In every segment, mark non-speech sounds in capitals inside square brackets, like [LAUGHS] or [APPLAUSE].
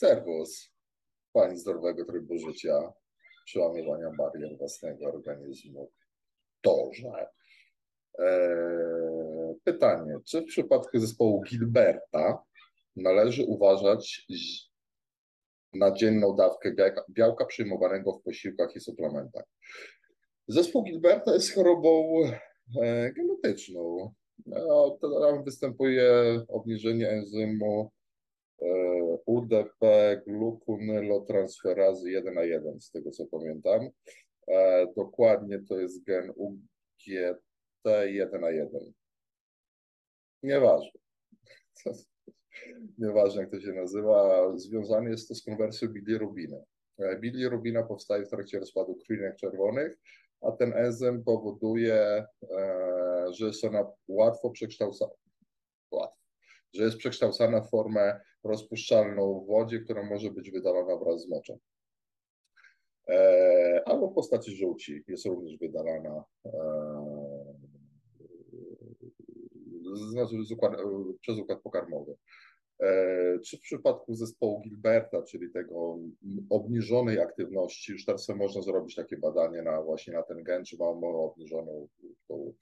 podtrzymanie zdrowego trybu życia, przełamywania barier własnego organizmu. To, że e, pytanie, czy w przypadku zespołu Gilberta należy uważać na dzienną dawkę białka przyjmowanego w posiłkach i suplementach? Zespół Gilberta jest chorobą e, genetyczną. No, tam występuje obniżenie enzymu UDP glukunylotransferazy 1 na 1, z tego co pamiętam. E, dokładnie to jest gen UGT1 na 1. Nieważne. [LAUGHS] Nieważne jak to się nazywa, związany jest to z konwersją bilirubiny. Bilirubina powstaje w trakcie rozpadu krwinek czerwonych, a ten enzym powoduje, e, że jest ona łatwo, że jest przekształcana w formę rozpuszczalną w wodzie, która może być wydalana wraz z moczem. E, albo w postaci żółci jest również wydalana e, znaczy przez układ pokarmowy. E, czy w przypadku zespołu Gilberta, czyli tego obniżonej aktywności, już teraz można zrobić takie badanie na właśnie na ten gen, czy mamy obniżoną tą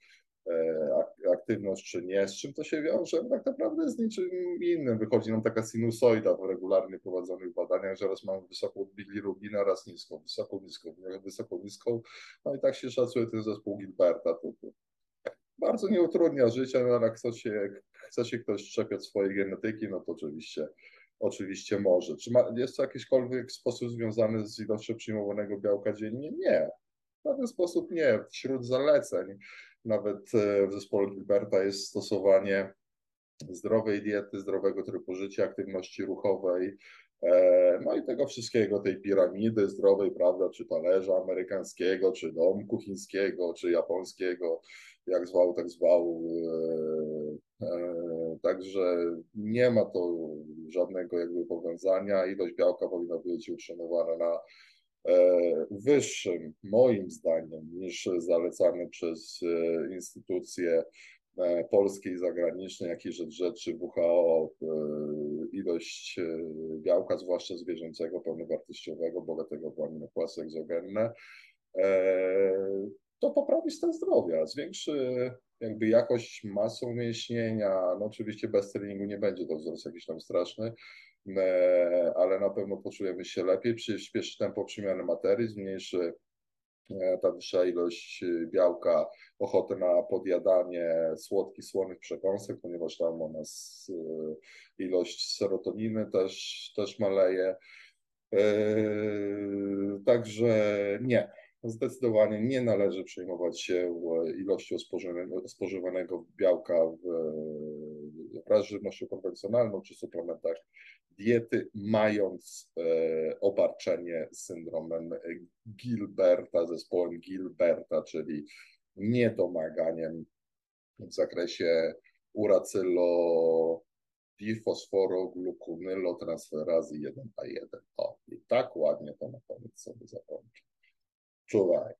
aktywność, czy nie, z czym to się wiąże? Tak naprawdę z niczym innym. Wychodzi nam taka sinusoida w regularnie prowadzonych badaniach, że raz mamy wysoką bilirubinę, raz niską, wysoką, niską, wysoką, niską. No i tak się szacuje ten zespół Gilberta. To, to bardzo nie utrudnia życia, no ale chce się, chce się ktoś szczepiać swojej genetyki, no to oczywiście, oczywiście może. Czy ma, jest to jakiśkolwiek sposób związany z ilością przyjmowanego białka dziennie? Nie. W żaden sposób nie. Wśród zaleceń, nawet e, w zespole Gilberta jest stosowanie zdrowej diety, zdrowego trybu życia, aktywności ruchowej, e, no i tego wszystkiego, tej piramidy zdrowej, prawda, czy talerza amerykańskiego, czy domku chińskiego, czy japońskiego, jak zwał, tak zwał. E, także nie ma to żadnego jakby powiązania. Ilość białka powinna być utrzymywana na wyższym, moim zdaniem, niż zalecany przez instytucje polskie i zagraniczne, jak i rzecz rzeczy WHO, ilość białka, zwłaszcza zwierzęcego, pełnowartościowego, bogatego w aminokwasy egzogenne, to poprawi stan zdrowia, zwiększy jakby jakość masy umięśnienia. No oczywiście bez treningu nie będzie to wzrost jakiś tam straszny, e, ale na pewno poczujemy się lepiej, przyspieszy tempo przemiany materii, zmniejszy e, ta wyższa ilość białka, ochotę na podjadanie słodkich, słonych przekąsek, ponieważ tam u nas e, ilość serotoniny też, też maleje. Także nie, Zdecydowanie nie należy przejmować się ilością spożywanego białka w żywnością konwencjonalną czy suplementach diety, mając e, obarczenie syndromem Gilberta, zespołem Gilberta, czyli niedomaganiem w zakresie uracylo difosforoglukunylotransferazy 1A1. O, i tak ładnie to na koniec sobie zakończę. Czuwaj.